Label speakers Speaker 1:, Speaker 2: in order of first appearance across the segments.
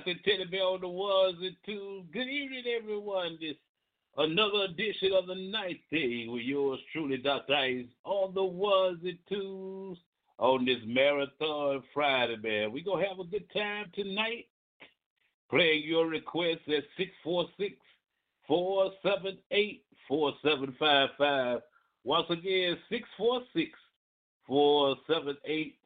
Speaker 1: Captain Teddy Bear on the ones and twos. Good evening, everyone. This another edition of the Night Thing with yours truly, Dr. Ice, on the ones and twos on this marathon Friday, man. We're going to have a good time tonight. Playing your requests at 646
Speaker 2: 478 4755. Once again, 646 478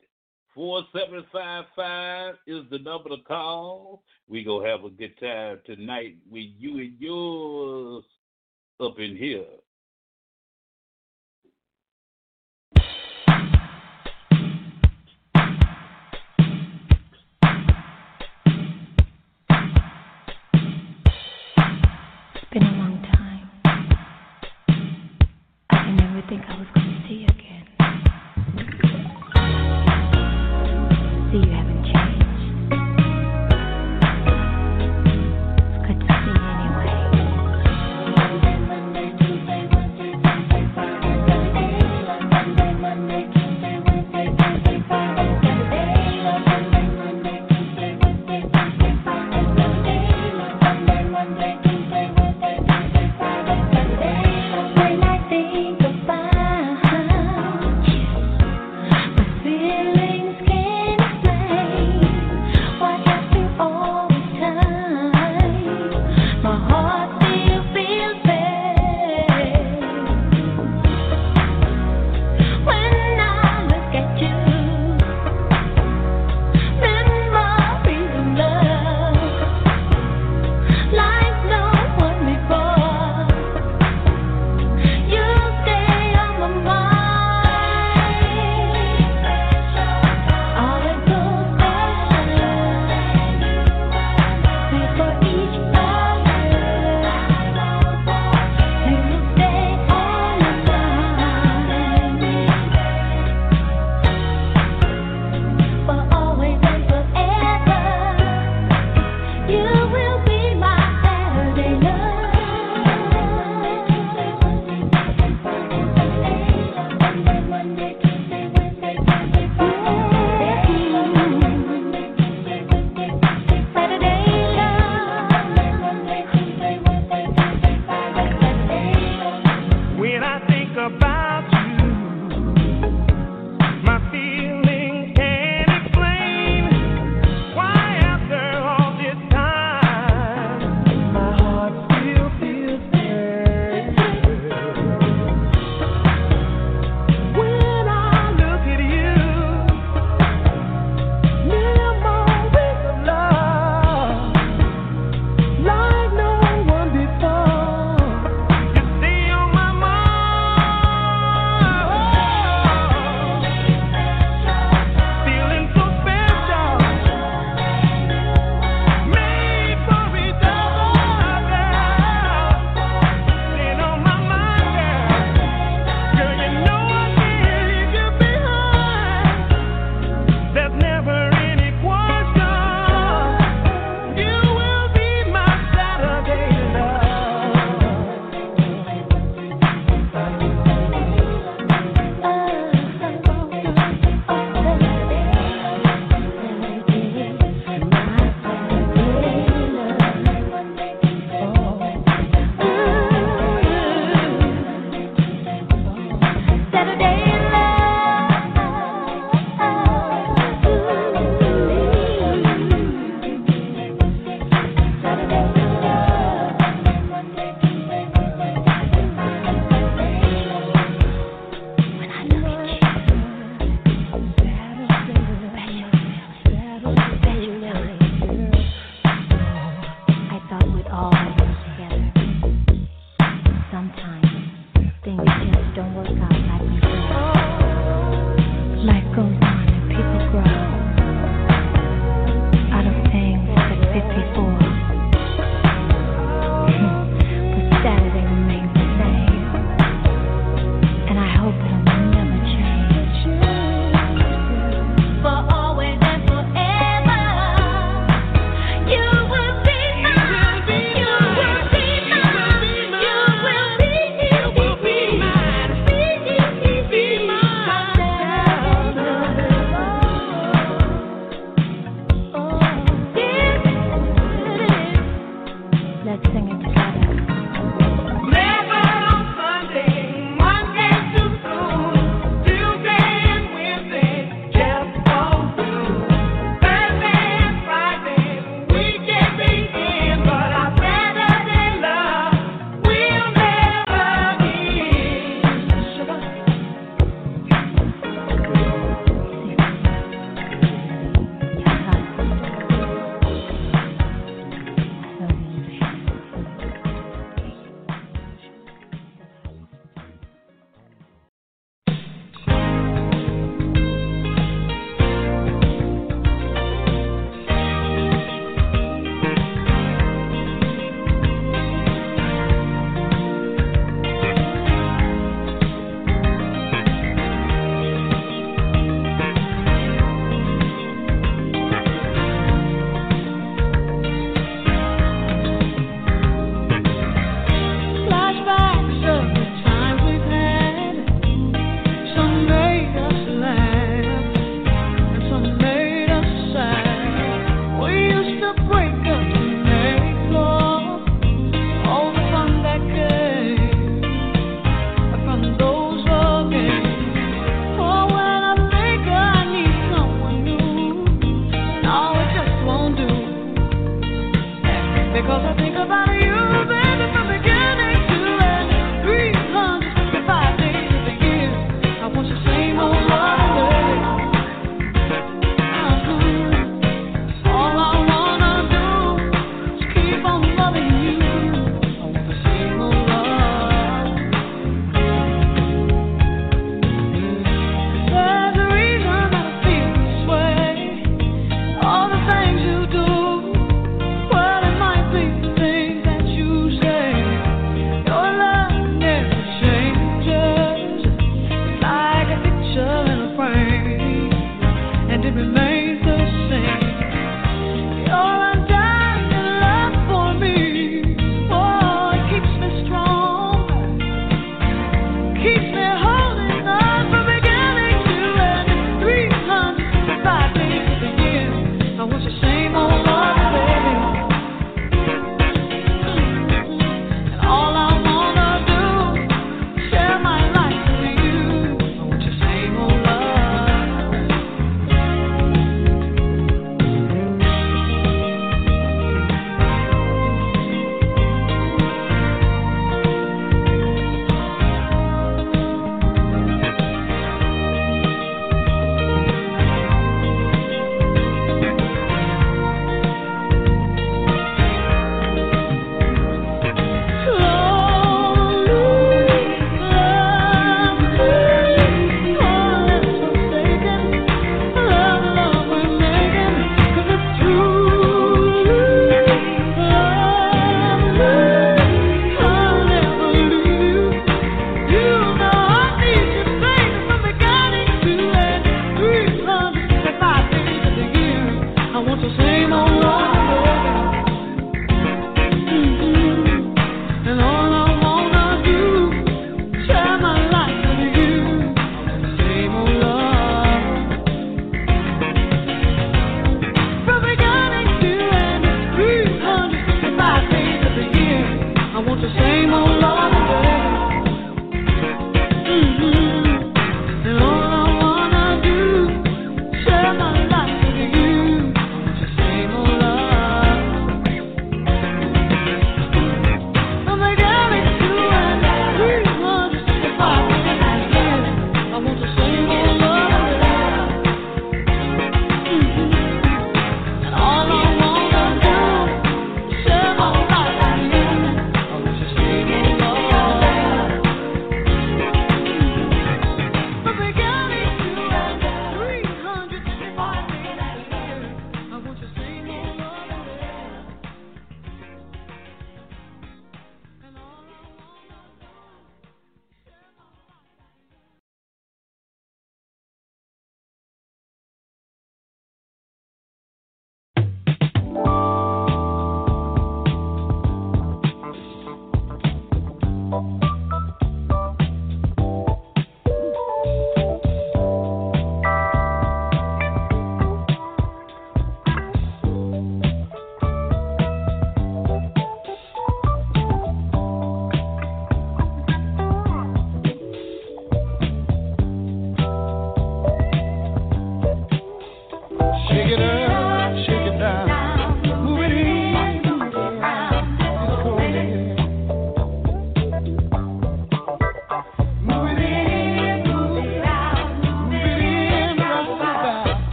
Speaker 2: 4755 is the number to call. We gonna have a good time tonight with you and yours up in here.
Speaker 3: It's been a long time. I
Speaker 4: didn't ever think I
Speaker 1: was going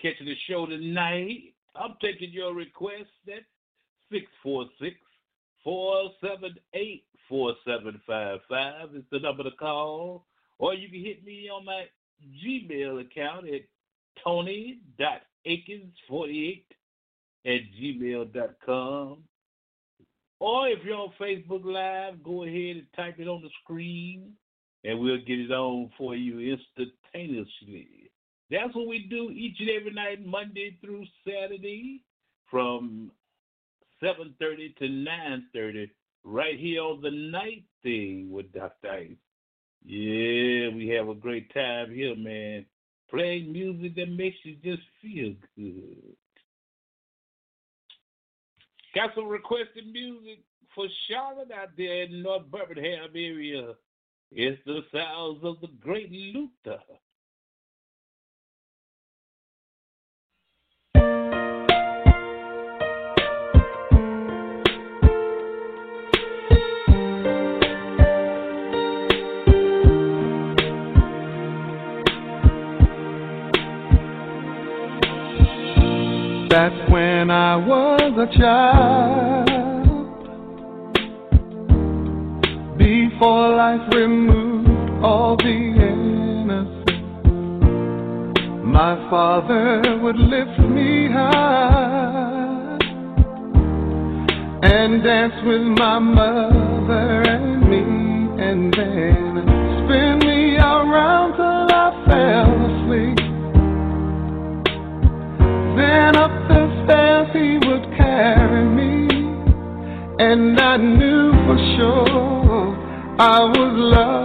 Speaker 1: catching the show tonight. I'm taking your request at 646 478 4755 is the number to call. Or you can hit me on my Gmail account at tony.akins48 at gmail.com. Or if you're on Facebook Live, go ahead and type it on the screen and we'll get it on for you instantaneously. That's what we do each and every night, Monday through Saturday, from 7.30 to 9.30, right here on the night thing with Dr. Ice. Yeah, we have a great time here, man. Playing music that makes you just feel good. Got some requested music for Charlotte out there in North Birmingham area. It's the sounds of the great Luther.
Speaker 5: Back when I was a child, before life removed all the innocence, my father would lift me high and dance with my mother and me, and then I was loved.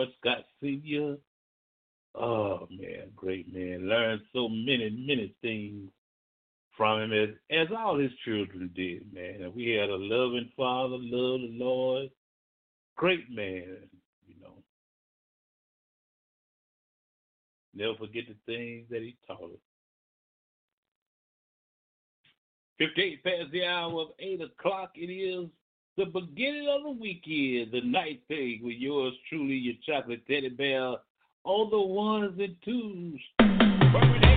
Speaker 1: George Scott Sr. Oh, man, great man. Learned so many, many things from him as, as all his children did, man. And we had a loving father, love the Lord. Great man, you know. Never forget the things that he taught us. 58 past the hour of 8 o'clock. It is the beginning of the weekend, the night thing with yours truly, your chocolate teddy bear, all the ones and twos.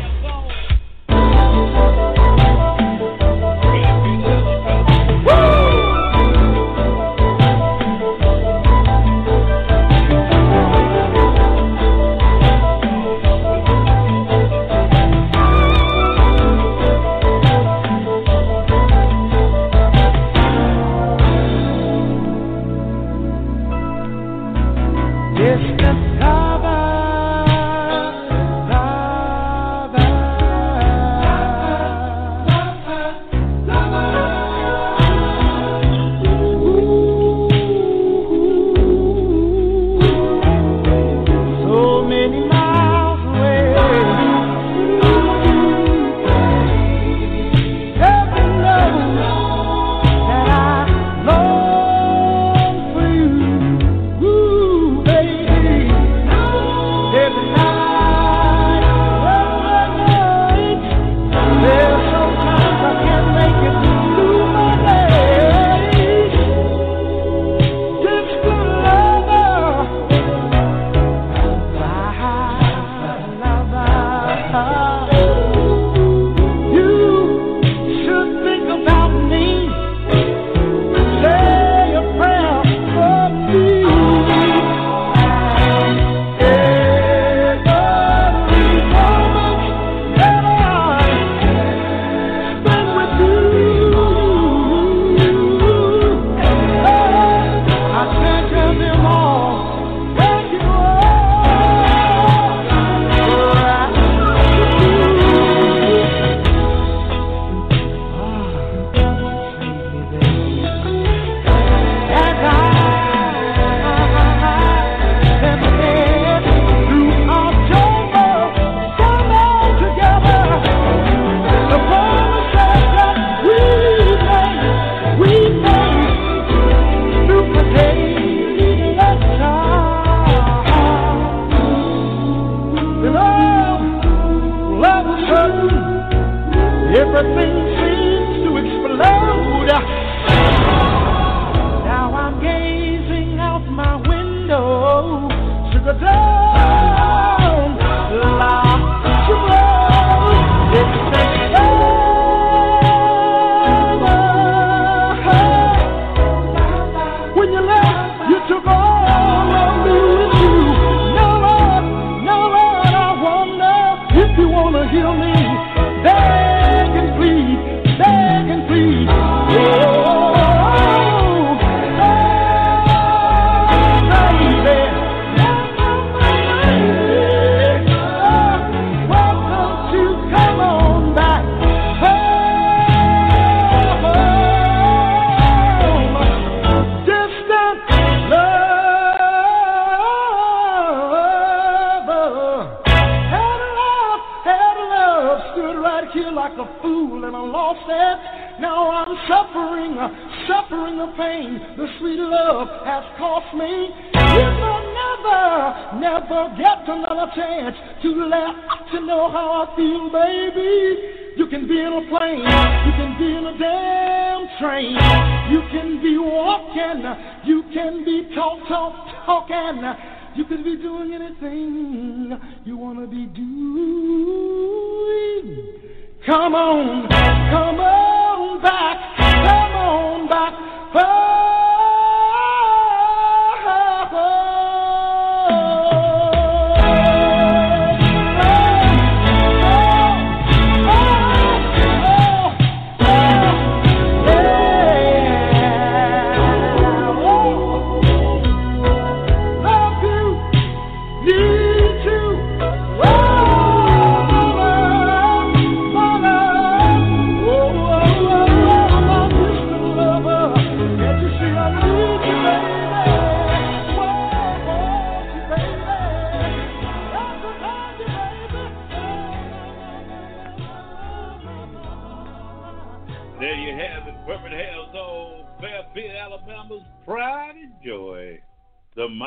Speaker 6: Here like a fool and I lost it. Now I'm suffering, suffering the pain the sweet love has cost me. If I never, never get another chance to let you know how I feel, baby. You can be in a plane, you can be in a damn train, you can be walking, you can be talk, talk, talking. You can be doing anything you want to be doing. Come on, come on back, come on back. Oh,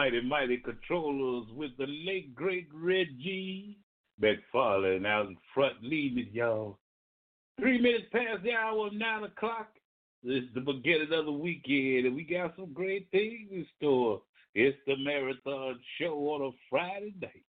Speaker 6: mighty, mighty controllers with the late, great Reggie McFarland out in front leading y'all. Three minutes past the hour, of nine o'clock. It's the beginning of the weekend, and we got some great things in store. It's the Marathon Show on a Friday night.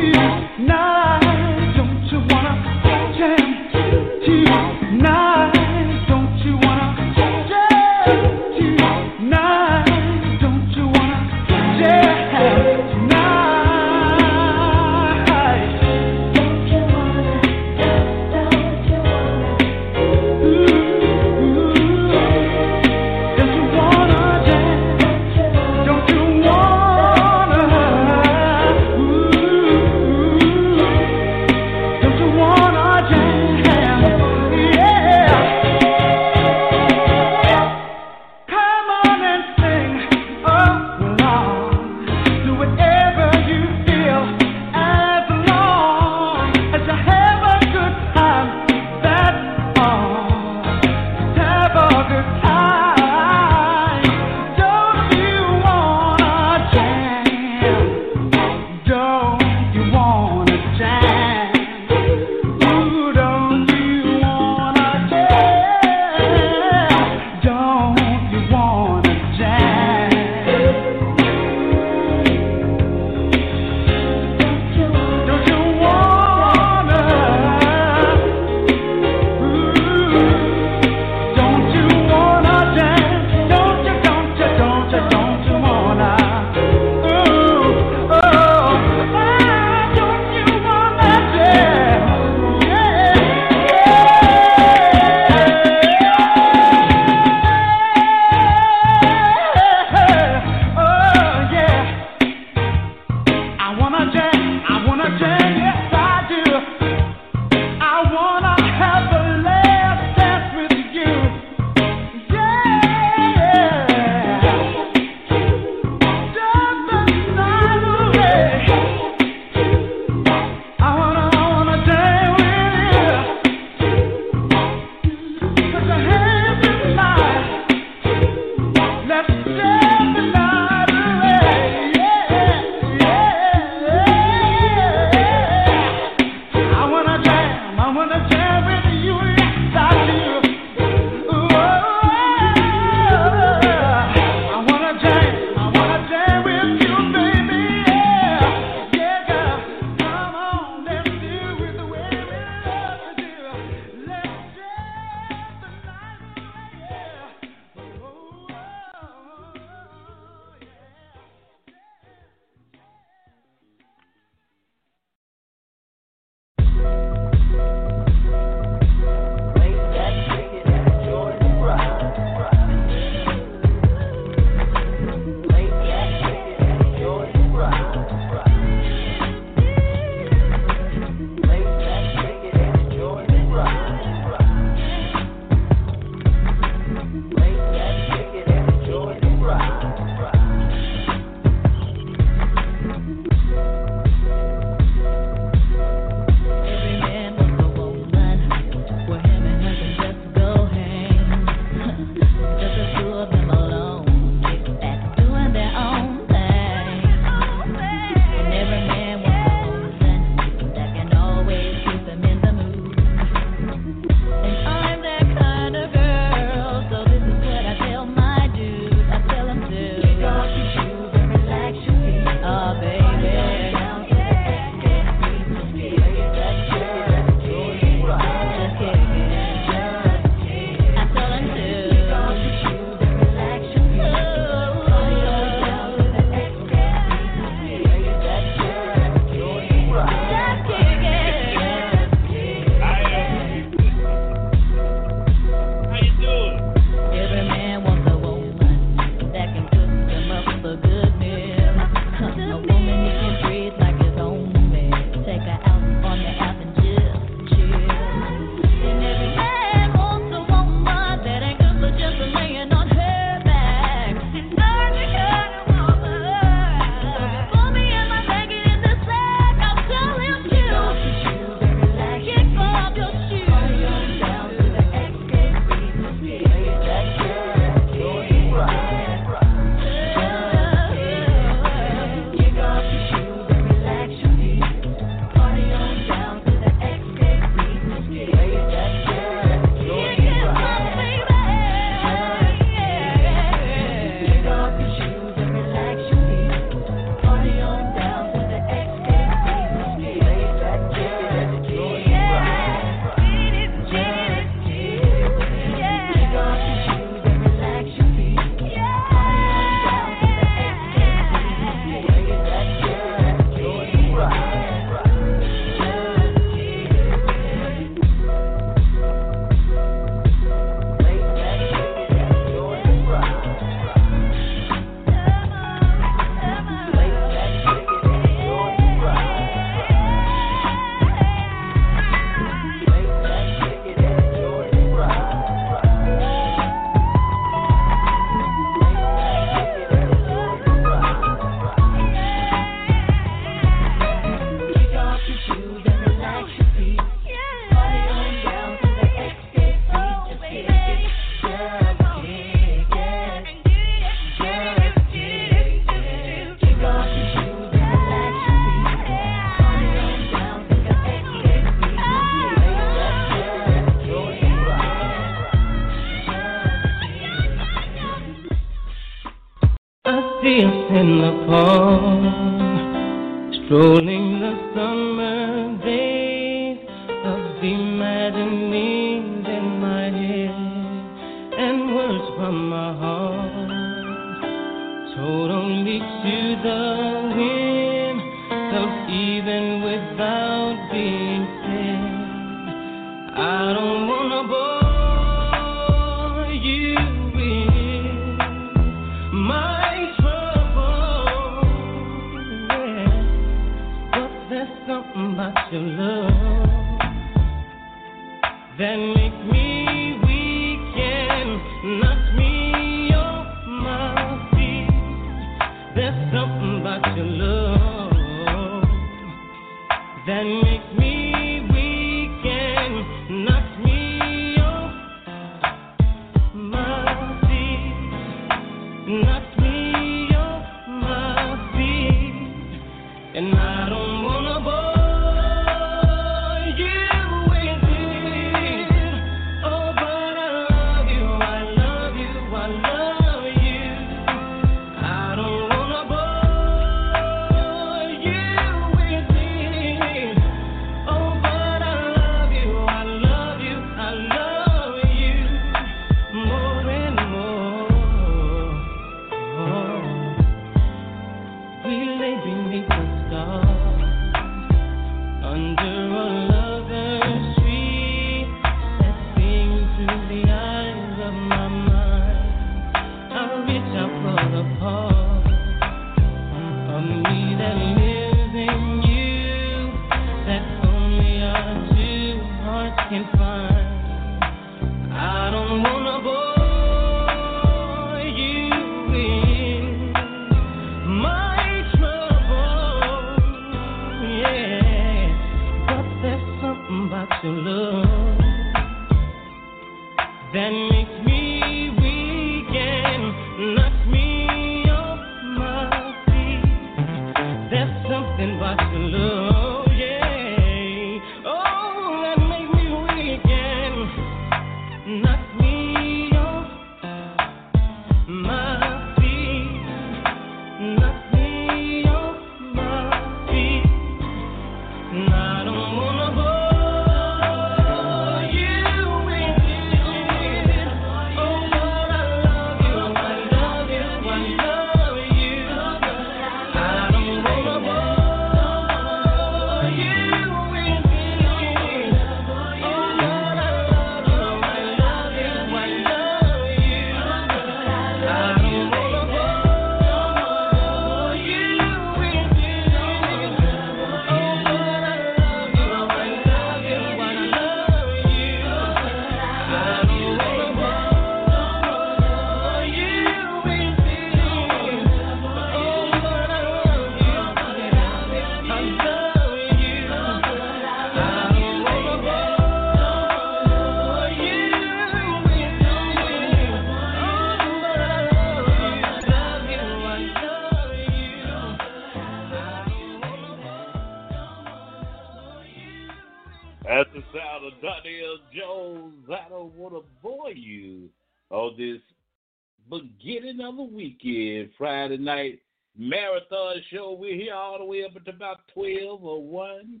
Speaker 7: about
Speaker 1: 12 or 1.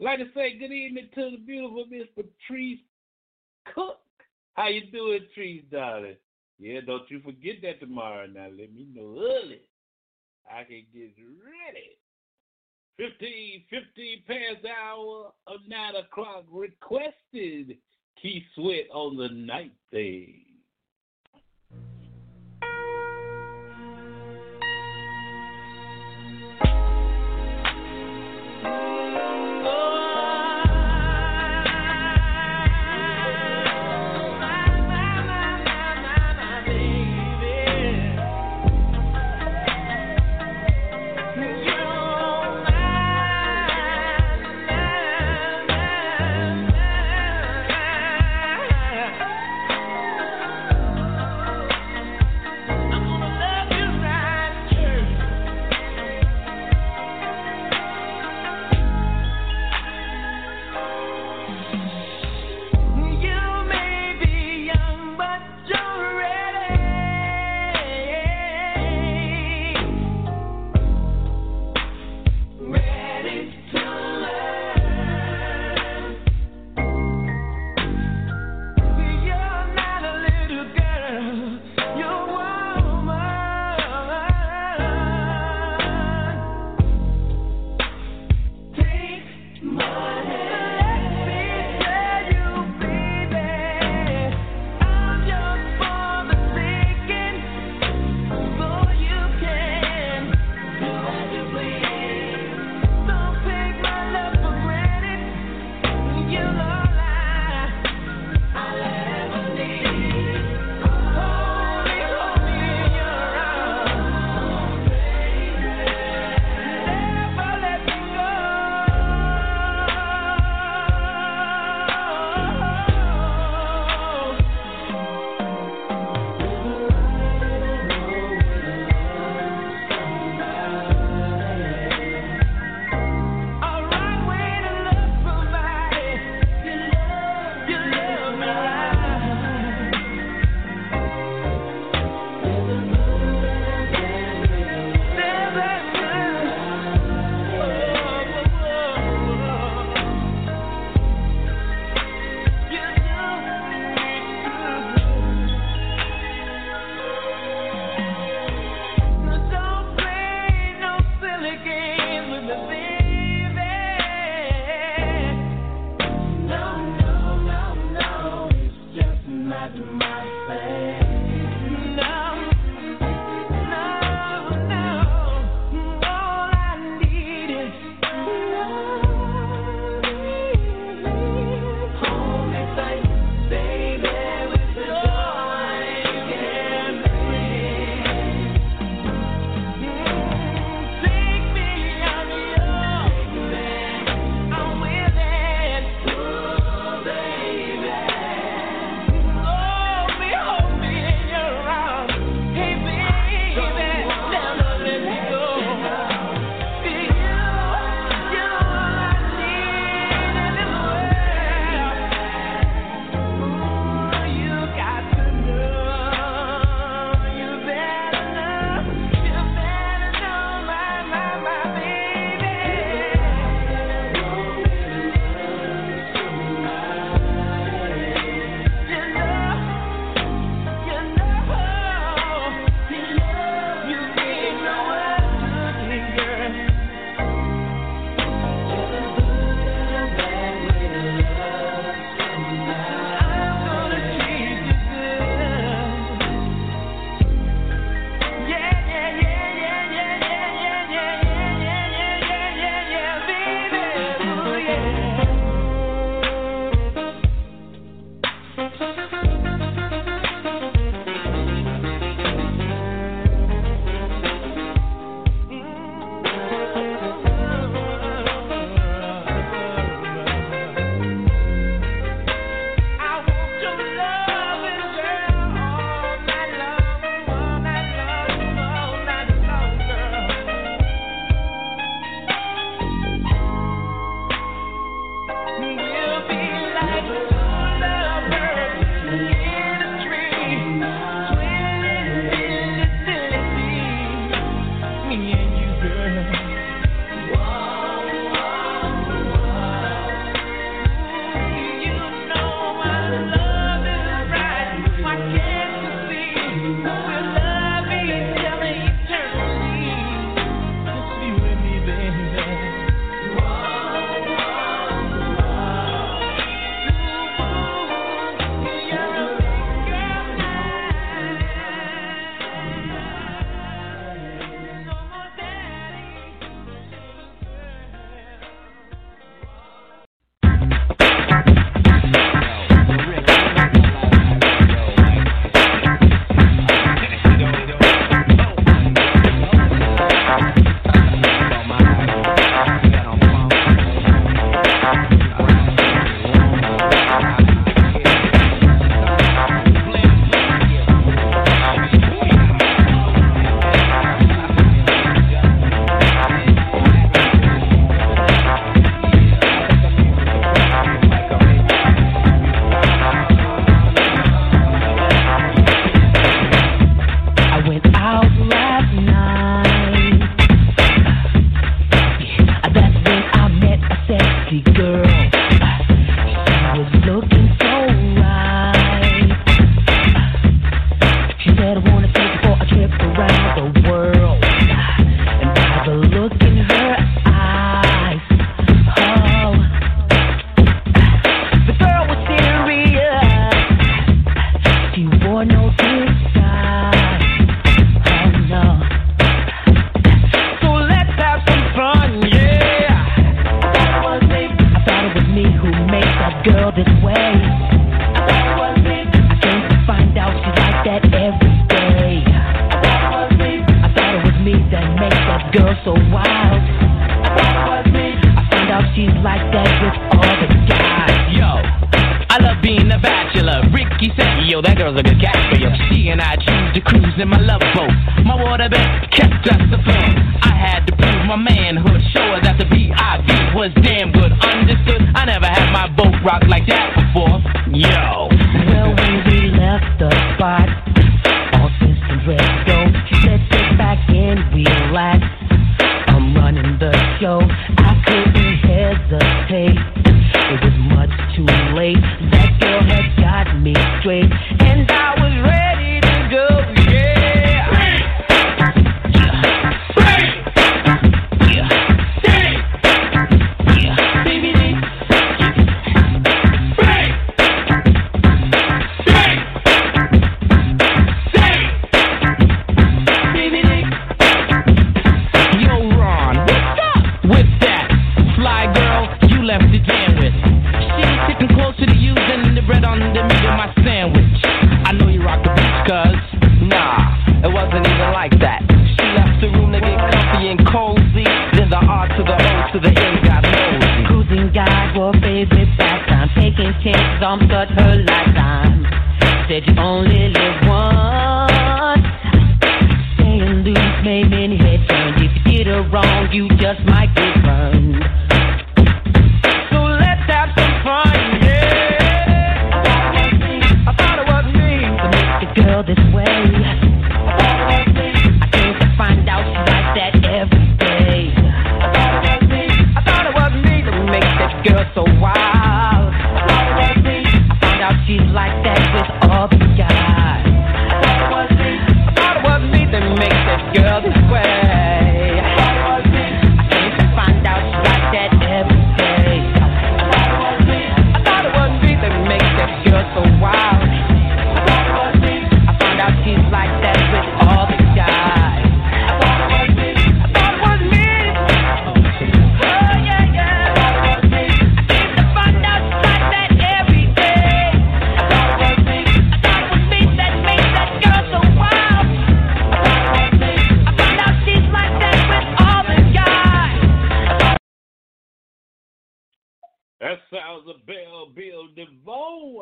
Speaker 1: I'd like to say good evening to the beautiful Miss Patrice Cook. How you doing, Trees, darling? Yeah, don't you forget that tomorrow now. Let me know early. I can get ready. 15, 15 past hour of 9 o'clock requested Keith Sweat on the night thing.
Speaker 8: Oh.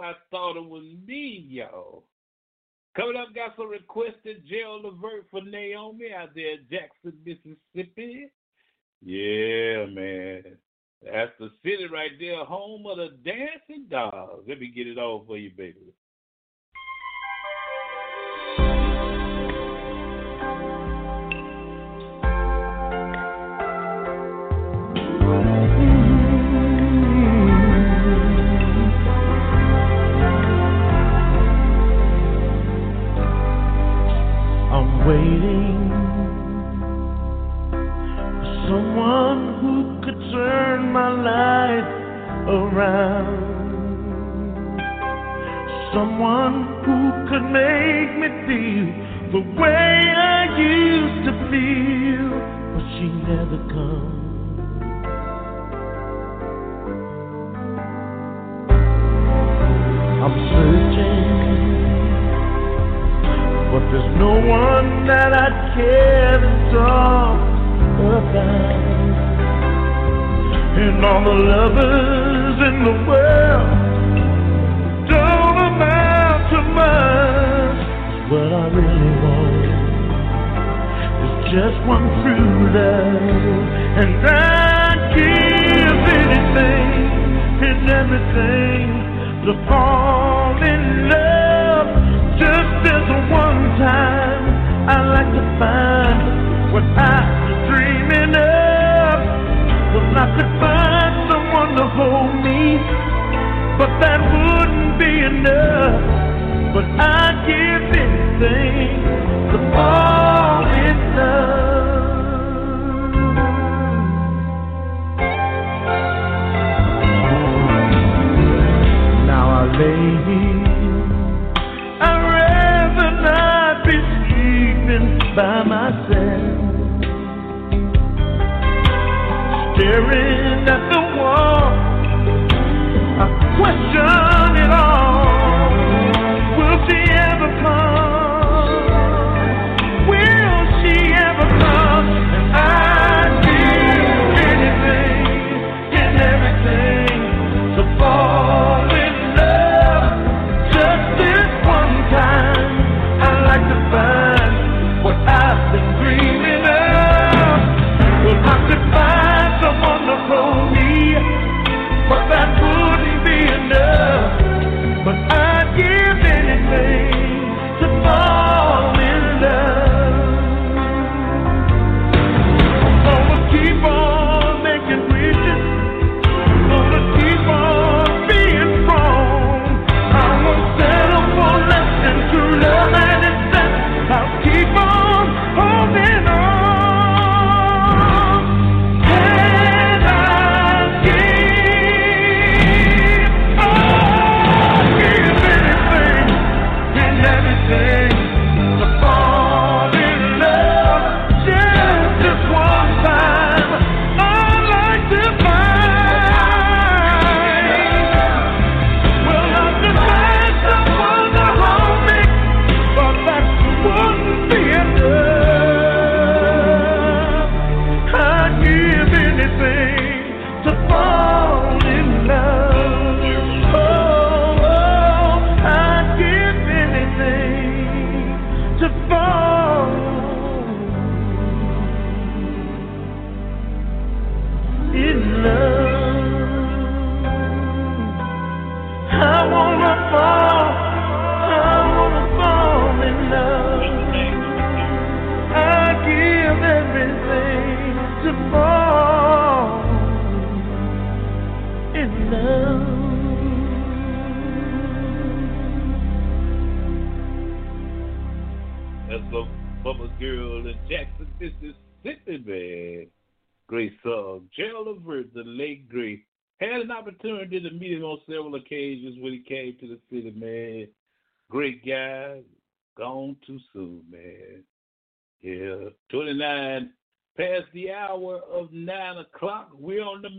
Speaker 8: I thought it was me,
Speaker 9: y'all. Coming up, got some requested Gerald Levert for Naomi out there Jackson, Mississippi. Yeah, man. That's the city right there, home of the dancing dogs. Let me get it all for you, baby.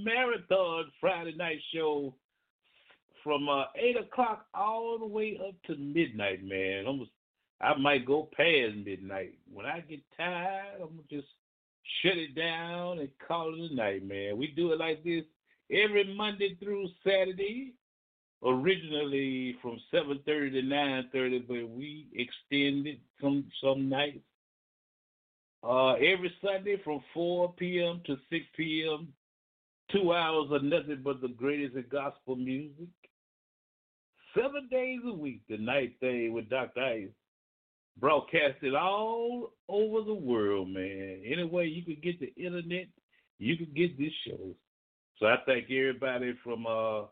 Speaker 1: Marathon Friday night show from uh, 8 o'clock all the way up to midnight, man. Almost, I might go past midnight. When I get tired, I'm to just shut it down and call it a night, man. We do it like this every Monday through Saturday. Originally from 7:30 to 9:30, but we extended some some nights. Uh, every Sunday from 4 p.m. to 6 p.m. Two hours of nothing but the greatest of gospel music. Seven days a week, the night thing with Dr. Ice. Broadcasted all over the world, man. Any way you could get the internet, you could get this show. So I thank everybody from uh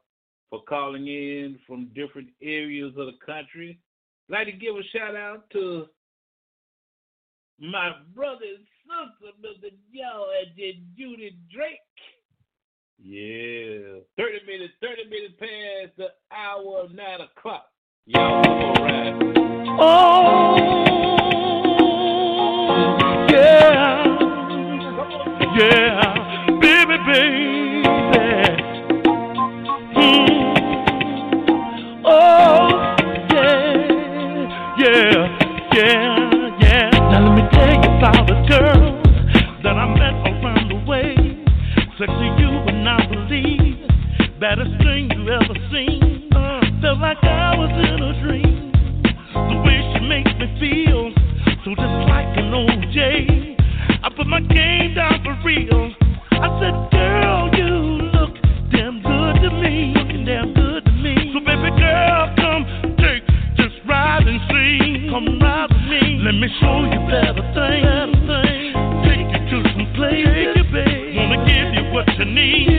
Speaker 1: for calling in from different areas of the country. I'd like to give a shout out to my brother and sister, Mr. Joe and Judy Drake. Yeah. 30 minutes, 30 minutes past the hour of 9 o'clock. Y'all all right.
Speaker 9: Oh, yeah, yeah, baddest thing you ever seen. Uh, felt like I was in a dream. The way she makes me feel, so just like an OJ. I put my game down for real. I said, girl, you look damn good to me. Looking damn good to me. So baby girl, come take just ride and see. Come ride with me. Let me show you better things. Take you to some places. Wanna give you what you need.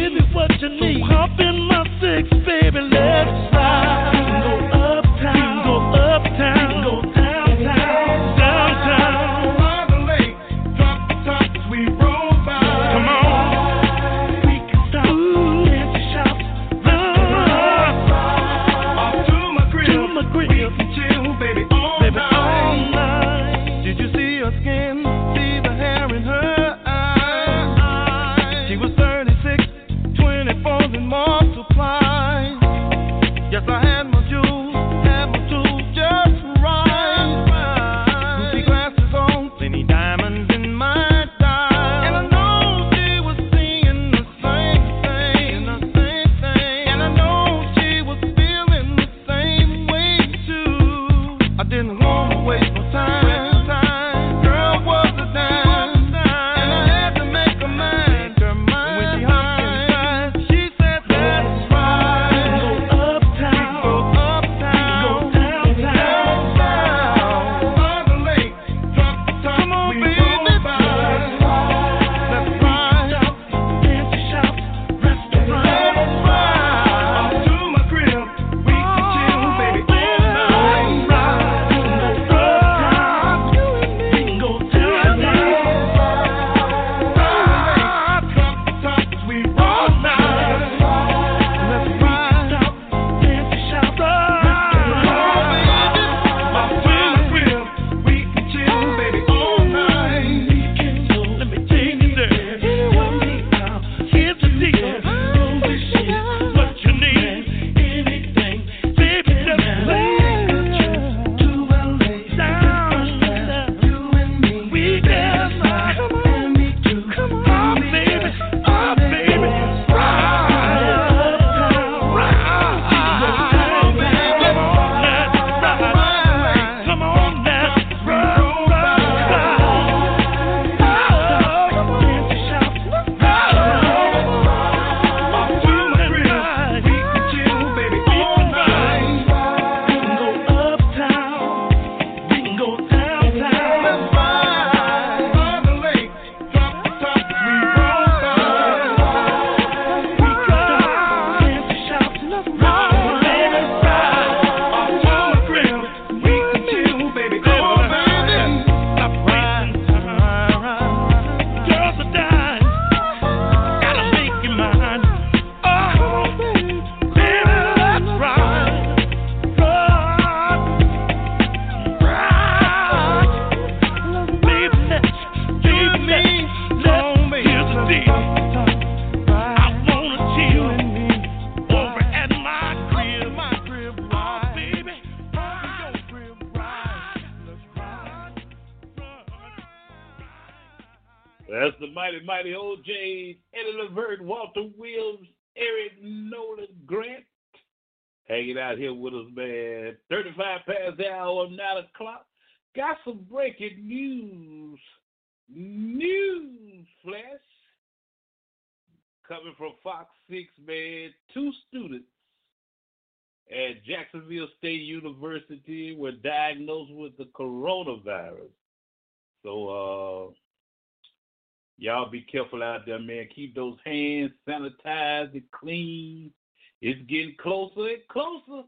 Speaker 1: There, man. Keep those hands sanitized and clean. It's getting closer and closer.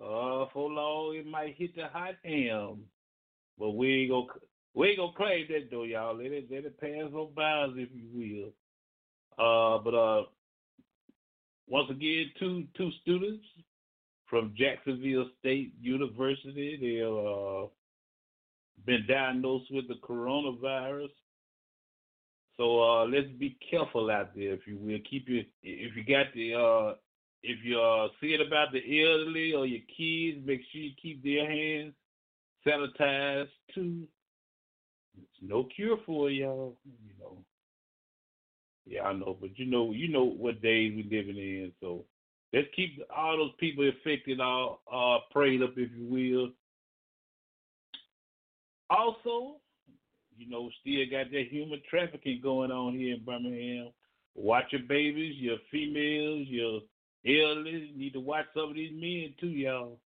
Speaker 1: Uh, for long it might hit the hot ham, but we ain't gonna we ain't gonna claim that though, y'all. Let it let it pass on bounds, if you will. Uh, but uh, once again, two two students from Jacksonville State University. They uh been diagnosed with the coronavirus. So uh, let's be careful out there, if you will. Keep your if you got the uh, if you uh, see it about the elderly or your kids, make sure you keep their hands sanitized too. It's no cure for y'all. You know. Yeah, I know, but you know, you know what days we living in. So let's keep all those people affected all uh, prayed up, if you will. Also, you know, still got that human trafficking going on here in Birmingham. Watch your babies, your females, your elderly. Need to watch some of these men too, y'all.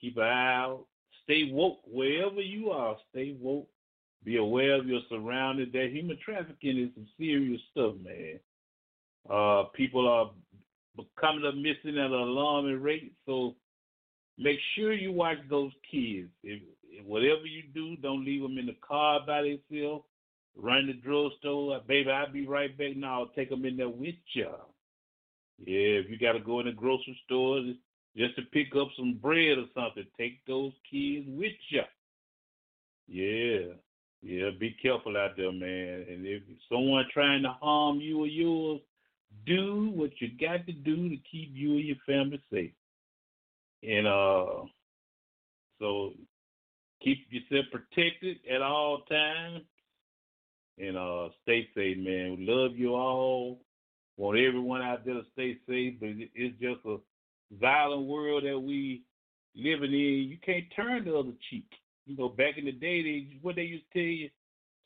Speaker 1: Keep an eye out. Stay woke wherever you are. Stay woke. Be aware of your surroundings. That human trafficking is some serious stuff, man. Uh, people are becoming a missing at an alarming rate. So make sure you watch those kids. If, whatever you do, don't leave them in the car by themselves. Run the drugstore, baby. I'll be right back. Now, take them in there with you. Yeah, if you got to go in the grocery store just to pick up some bread or something, take those kids with you. Yeah, yeah. Be careful out there, man. And if someone trying to harm you or yours, do what you got to do to keep you and your family safe. And uh, so keep yourself protected at all times. And uh, stay safe, man. We love you all. Want everyone out there to stay safe, but it's just a violent world that we living in. You can't turn the other cheek. You know, back in the day, they what they used to tell you,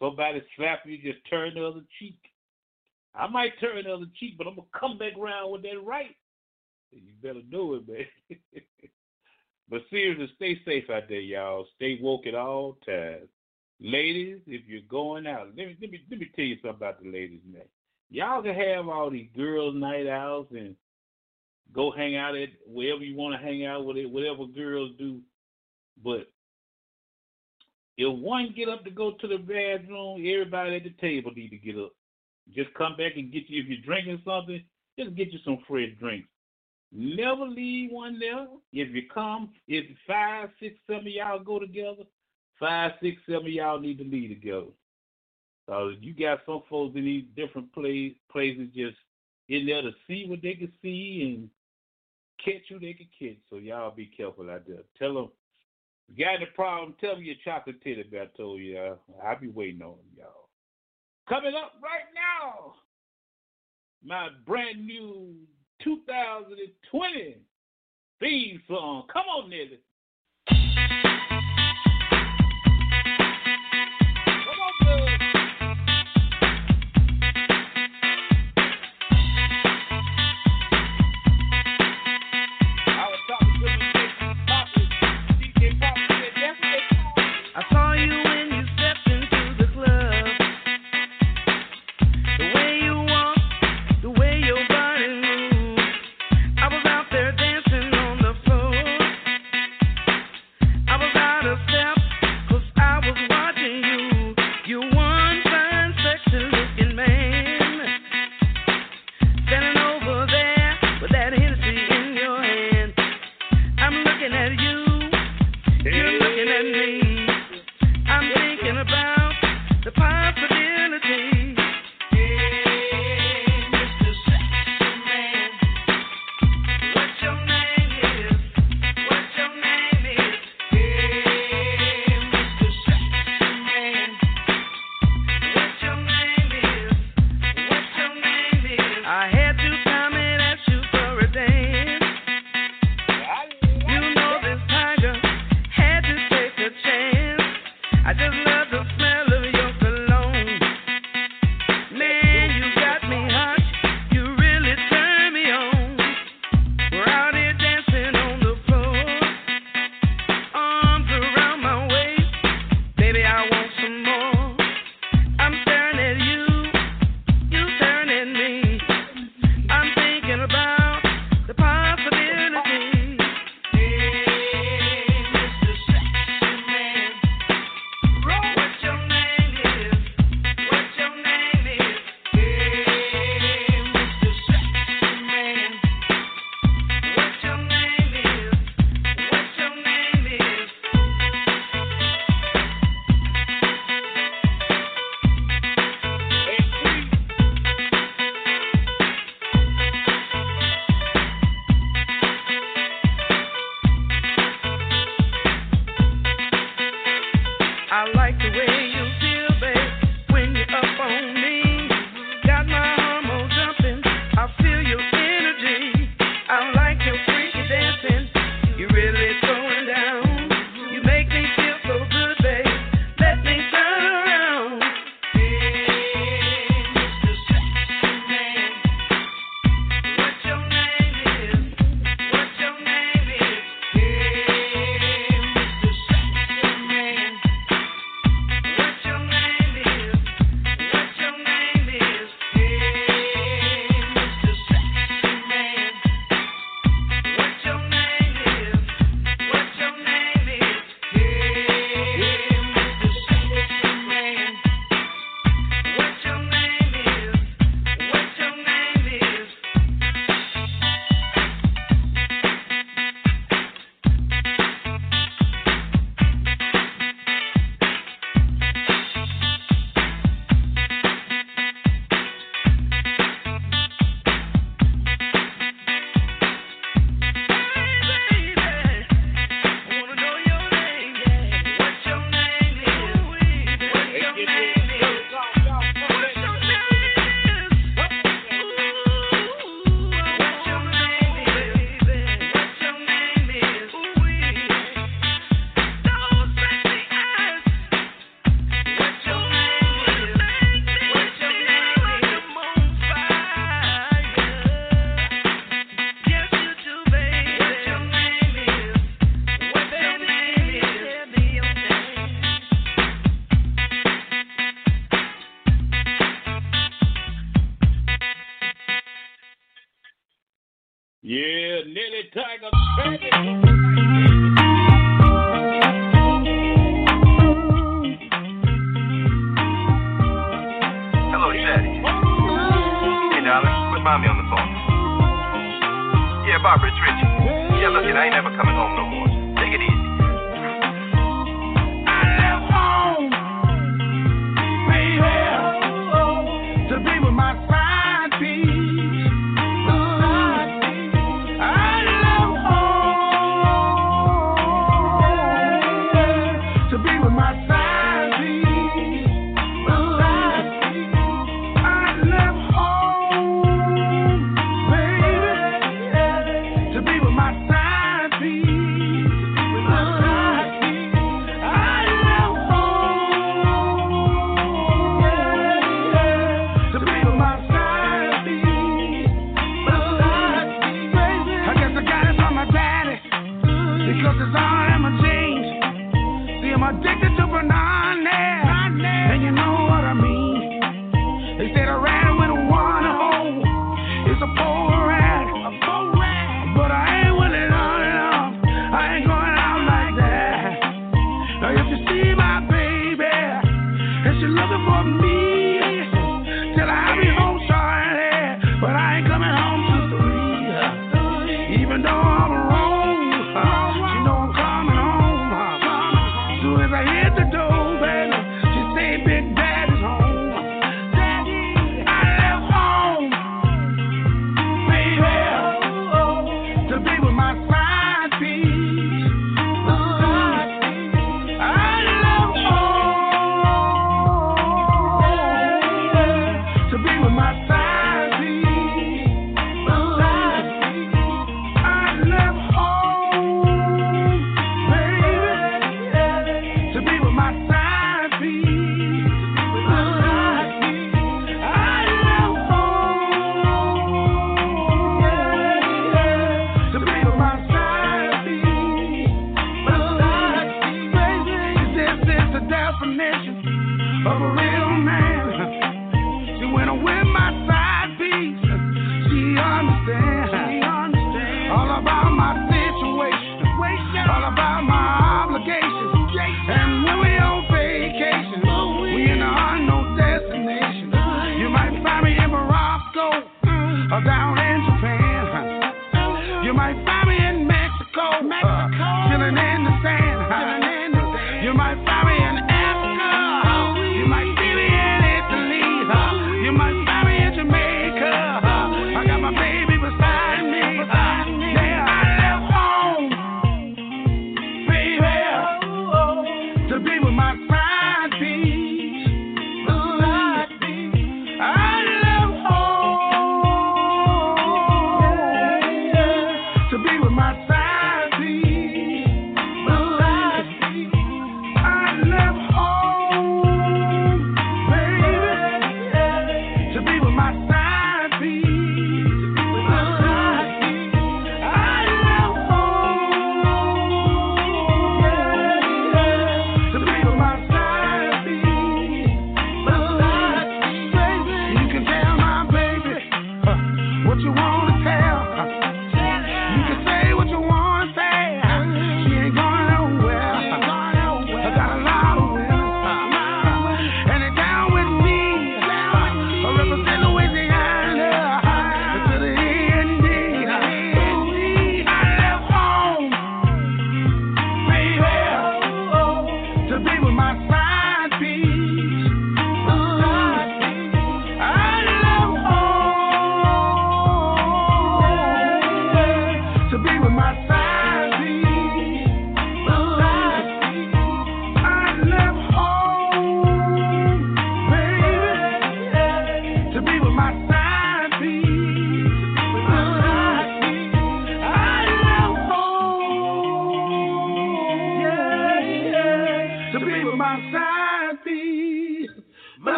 Speaker 1: somebody slap you, just turn the other cheek. I might turn the other cheek, but I'm gonna come back around with that right. You better do it, man. but seriously, stay safe out there, y'all. Stay woke at all times. Ladies, if you're going out, let me let me let me tell you something about the ladies, man. Y'all can have all these girls' night outs and go hang out at wherever you want to hang out with it, whatever girls do. But if one get up to go to the bathroom, everybody at the table need to get up. Just come back and get you if you're drinking something, just get you some fresh drinks. Never leave one there. If you come, if five, six, seven of y'all go together, five, six, seven of y'all need to leave together. So you got some folks in these different place, places just in there to see what they can see and catch who they can catch. So y'all be careful out there. Tell them, you got any problem, tell me your chocolate teddy bear I told you. I'll be waiting on y'all. Coming up right now, my brand new 2020 theme song. Come on, Nelly.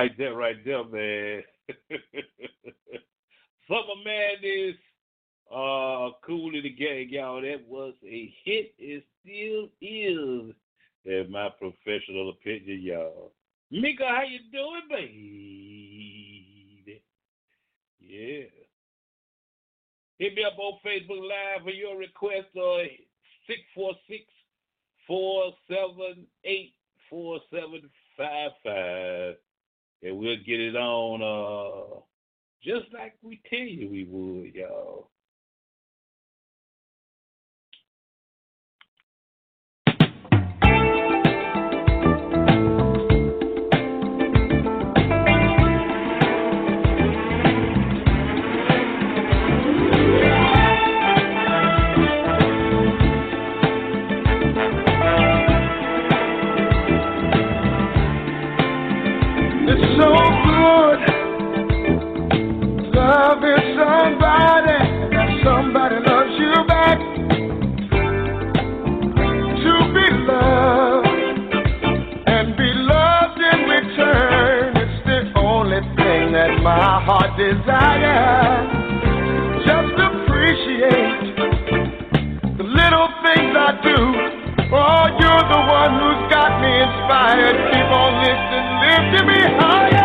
Speaker 10: right there,
Speaker 1: right there, man. Summer Madness, uh, Kool and the Gang, y'all. That was a hit. It still is, in my professional opinion, y'all. Mika, how you doing, baby? Yeah. Hit me up on Facebook Live for your request or 646 478 4755 and we'll get it on uh, just like we tell you we would, y'all.
Speaker 5: desire. Just appreciate the little things I do. Oh, you're the one who's got me inspired. Keep on lifting, lifting me higher.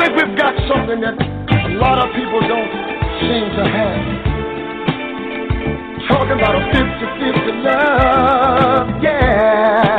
Speaker 8: think we've got something that a lot of people don't seem to have. Talking about a 50-50 love, yeah.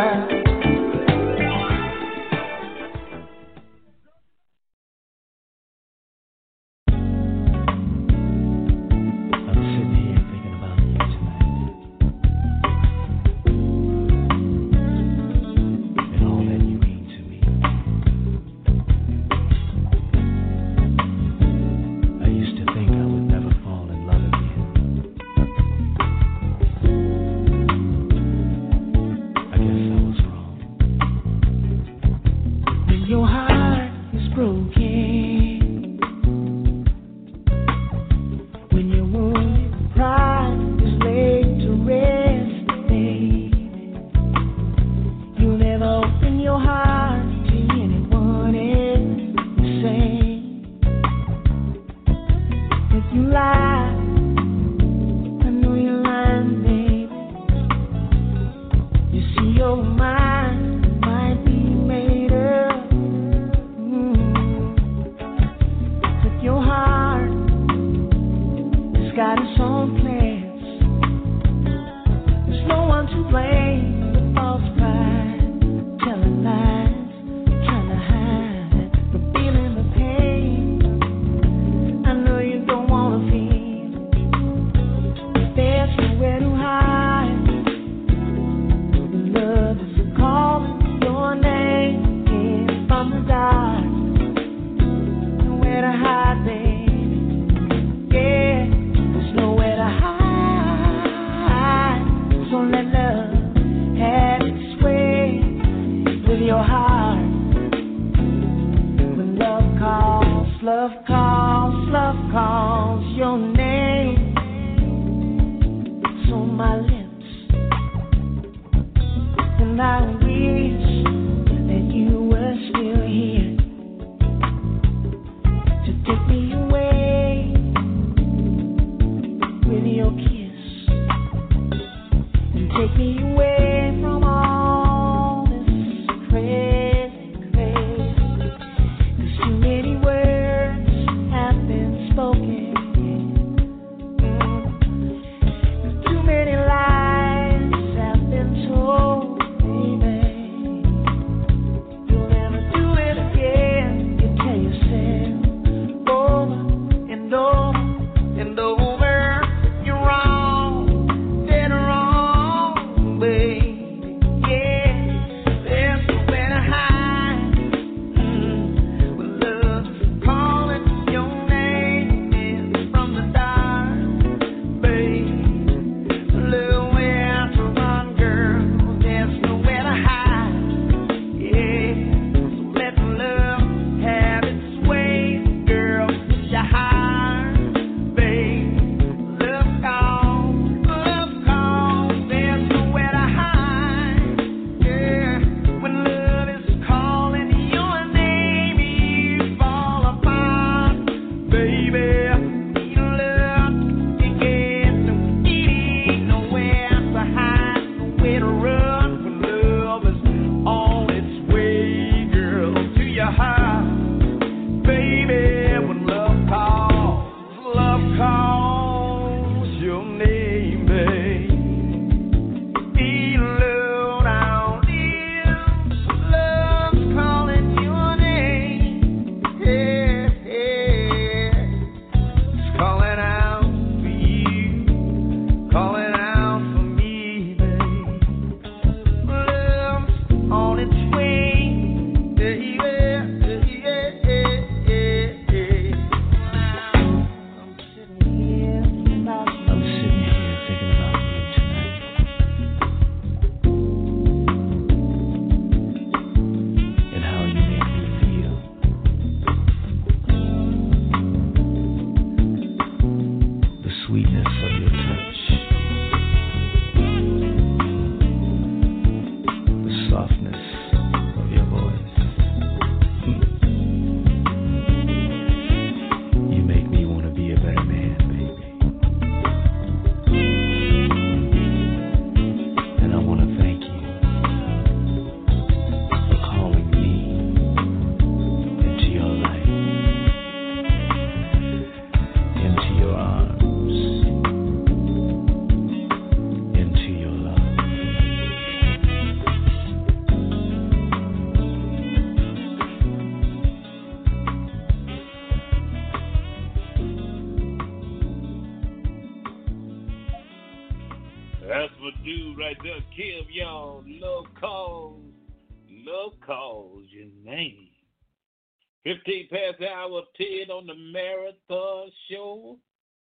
Speaker 1: 15 past the hour of 10 on the marathon show.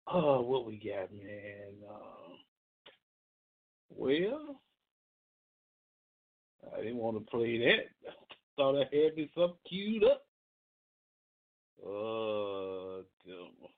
Speaker 1: Oh, what we got, man? Uh, well, I didn't want to play that. Thought I had me something queued up. Oh,
Speaker 9: uh, damn.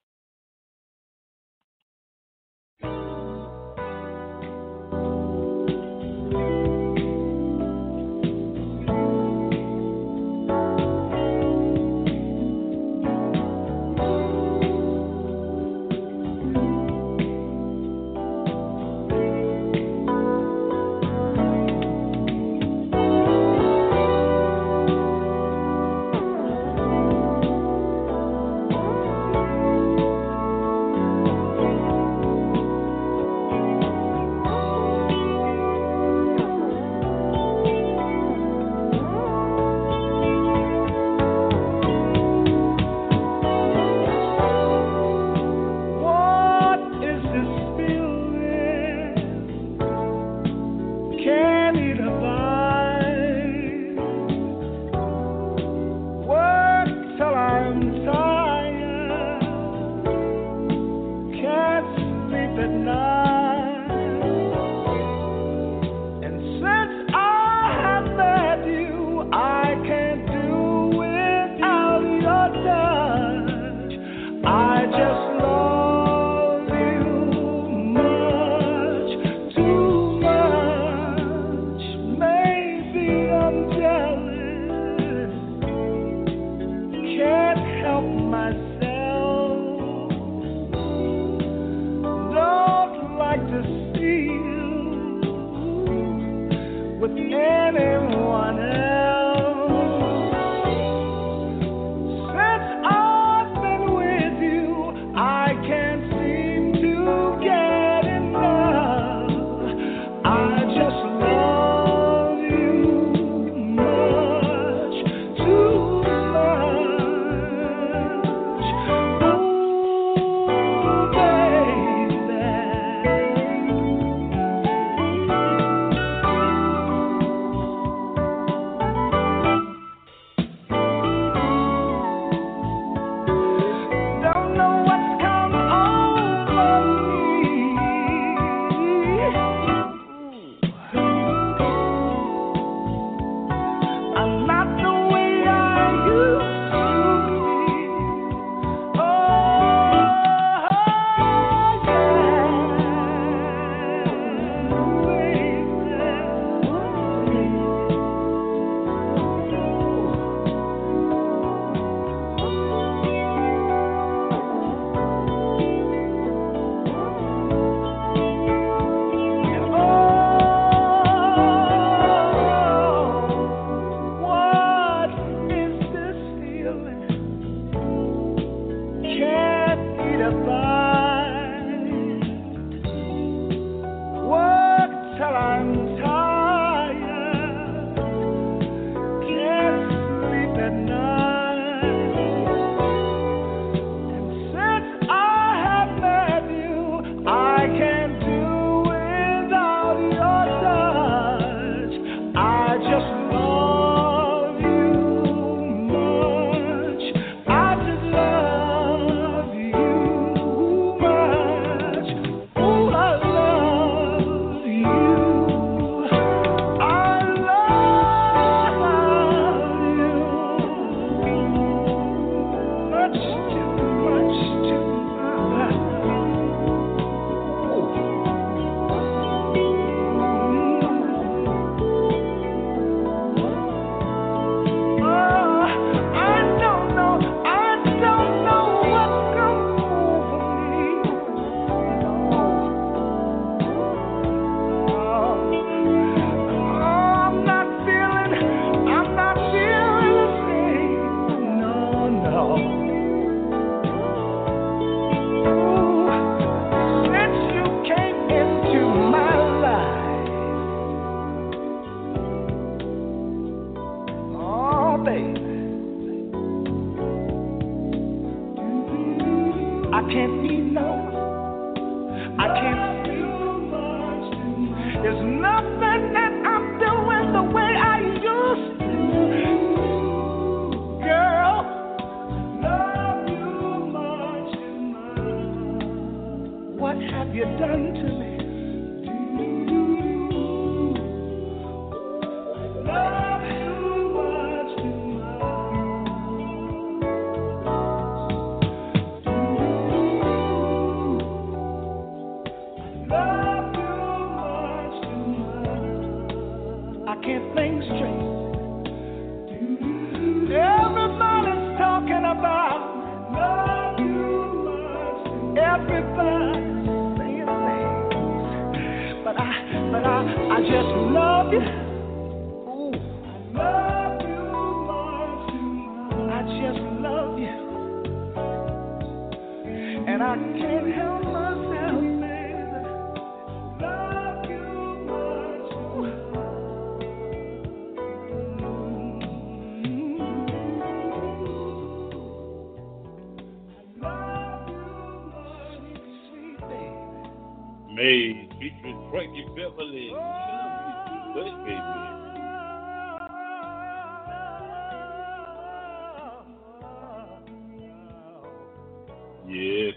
Speaker 9: And I can't help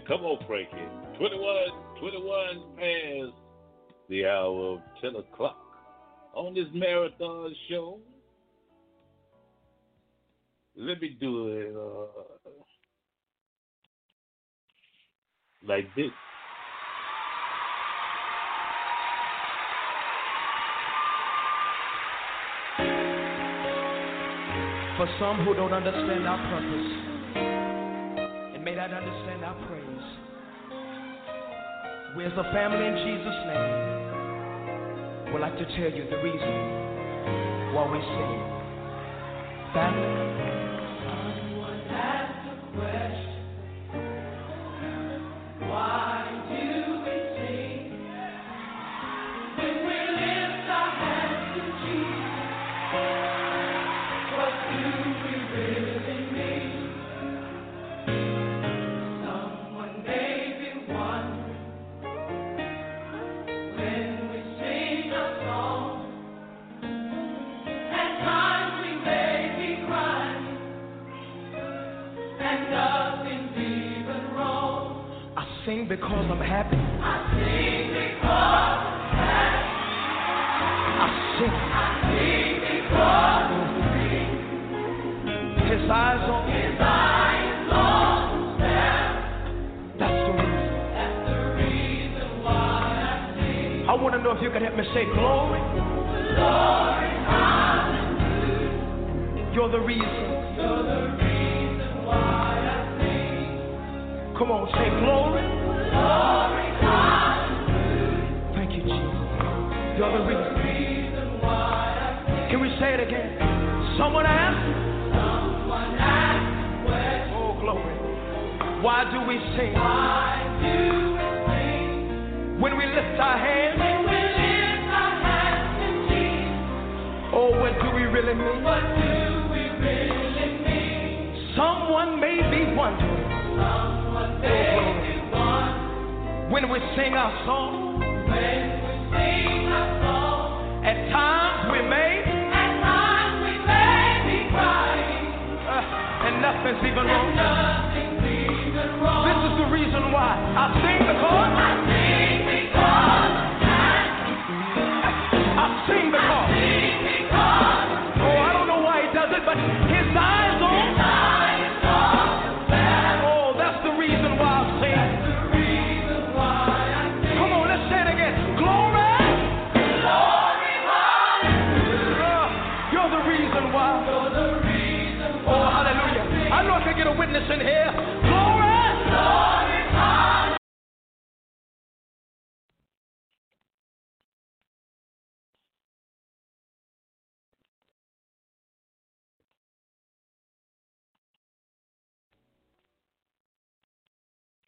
Speaker 9: come
Speaker 1: on, Frankie. 21, 21 past the hour of 10 o'clock on this marathon show. Let me do it uh, like this.
Speaker 11: For some who don't understand our purpose may not understand our praise, we as a family in Jesus' name would like to tell you the reason why we sing. Family. I sing because I'm happy. I sing because I sing. His eyes on His eyes on That's the reason. That's the reason why I sing. I want to know if you can help me say glory. Glory, hallelujah. You're the reason. You're the reason why I sing. Come on, say glory. Glory, hallelujah. Thank you, Jesus. You're the. Can we say it again? Someone asked. Oh, glory. Why do we sing? Why do we sing? When we lift our hands. When we lift our hands to Jesus. Oh, what do we really mean? What do we really mean? Someone may be wondering. When we sing our song. When we sing our song. At times we may. At times we may be crying. Uh, and nothing's even wrong. This is the reason why I sing because I witness in here